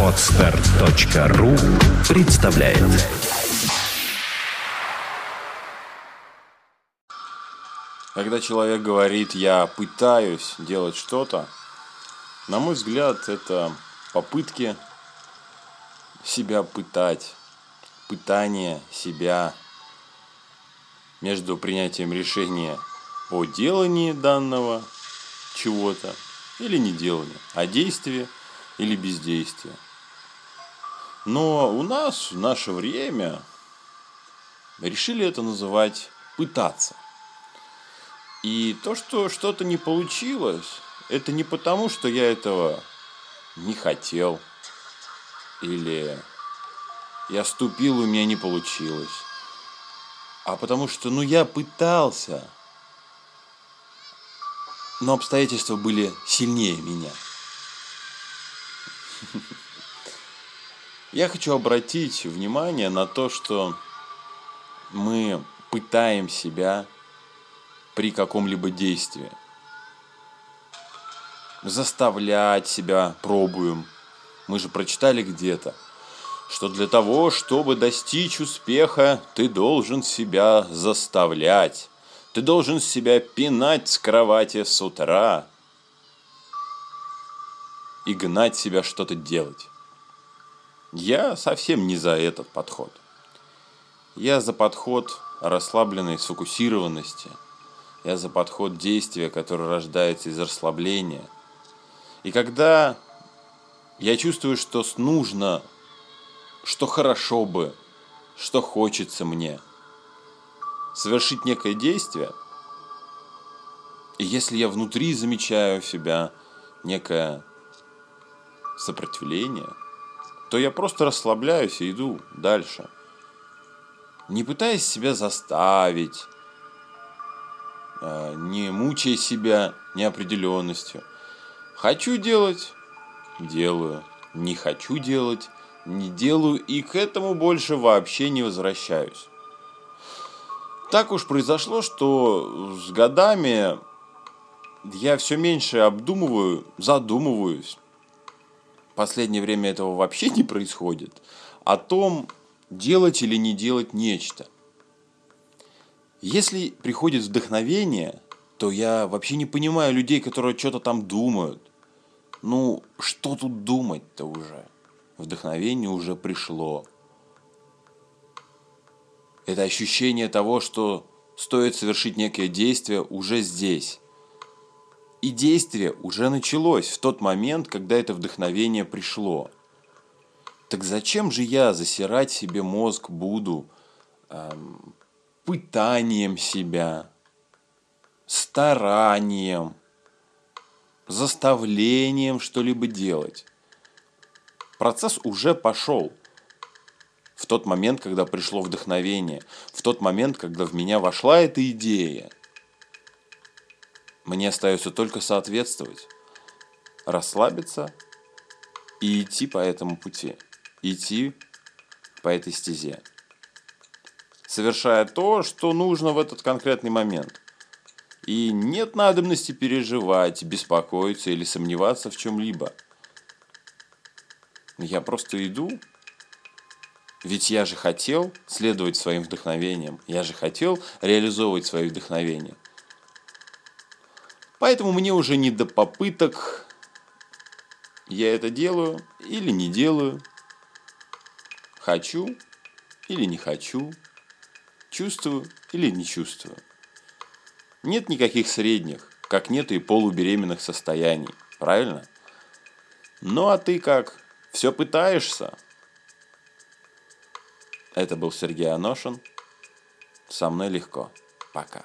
Отстар.ру представляет. Когда человек говорит «я пытаюсь делать что-то», на мой взгляд, это попытки себя пытать, пытание себя между принятием решения о делании данного чего-то или не делании, о действии или бездействии. Но у нас в наше время решили это называть пытаться. И то, что что-то не получилось, это не потому, что я этого не хотел. Или я ступил, у меня не получилось. А потому что, ну, я пытался. Но обстоятельства были сильнее меня. Я хочу обратить внимание на то, что мы пытаем себя при каком-либо действии. Заставлять себя пробуем. Мы же прочитали где-то, что для того, чтобы достичь успеха, ты должен себя заставлять. Ты должен себя пинать с кровати с утра и гнать себя что-то делать. Я совсем не за этот подход. Я за подход расслабленной сфокусированности – я за подход действия, который рождается из расслабления. И когда я чувствую, что нужно, что хорошо бы, что хочется мне совершить некое действие, и если я внутри замечаю в себя некое сопротивление, то я просто расслабляюсь и иду дальше. Не пытаясь себя заставить, Э, не мучая себя неопределенностью. Хочу делать – делаю. Не хочу делать – не делаю и к этому больше вообще не возвращаюсь. Так уж произошло, что с годами я все меньше обдумываю, задумываюсь. Последнее время этого вообще не происходит. О том, делать или не делать нечто. Если приходит вдохновение, то я вообще не понимаю людей, которые что-то там думают. Ну, что тут думать-то уже? Вдохновение уже пришло. Это ощущение того, что стоит совершить некое действие уже здесь. И действие уже началось в тот момент, когда это вдохновение пришло. Так зачем же я засирать себе мозг буду, эм, пытанием себя, старанием, заставлением что-либо делать. Процесс уже пошел. В тот момент, когда пришло вдохновение, в тот момент, когда в меня вошла эта идея, мне остается только соответствовать, расслабиться и идти по этому пути, идти по этой стезе совершая то, что нужно в этот конкретный момент. И нет надобности переживать, беспокоиться или сомневаться в чем-либо. Я просто иду, ведь я же хотел следовать своим вдохновениям, я же хотел реализовывать свои вдохновения. Поэтому мне уже не до попыток, я это делаю или не делаю, хочу или не хочу – Чувствую или не чувствую. Нет никаких средних, как нет и полубеременных состояний. Правильно? Ну а ты как? Все пытаешься? Это был Сергей Аношин. Со мной легко. Пока.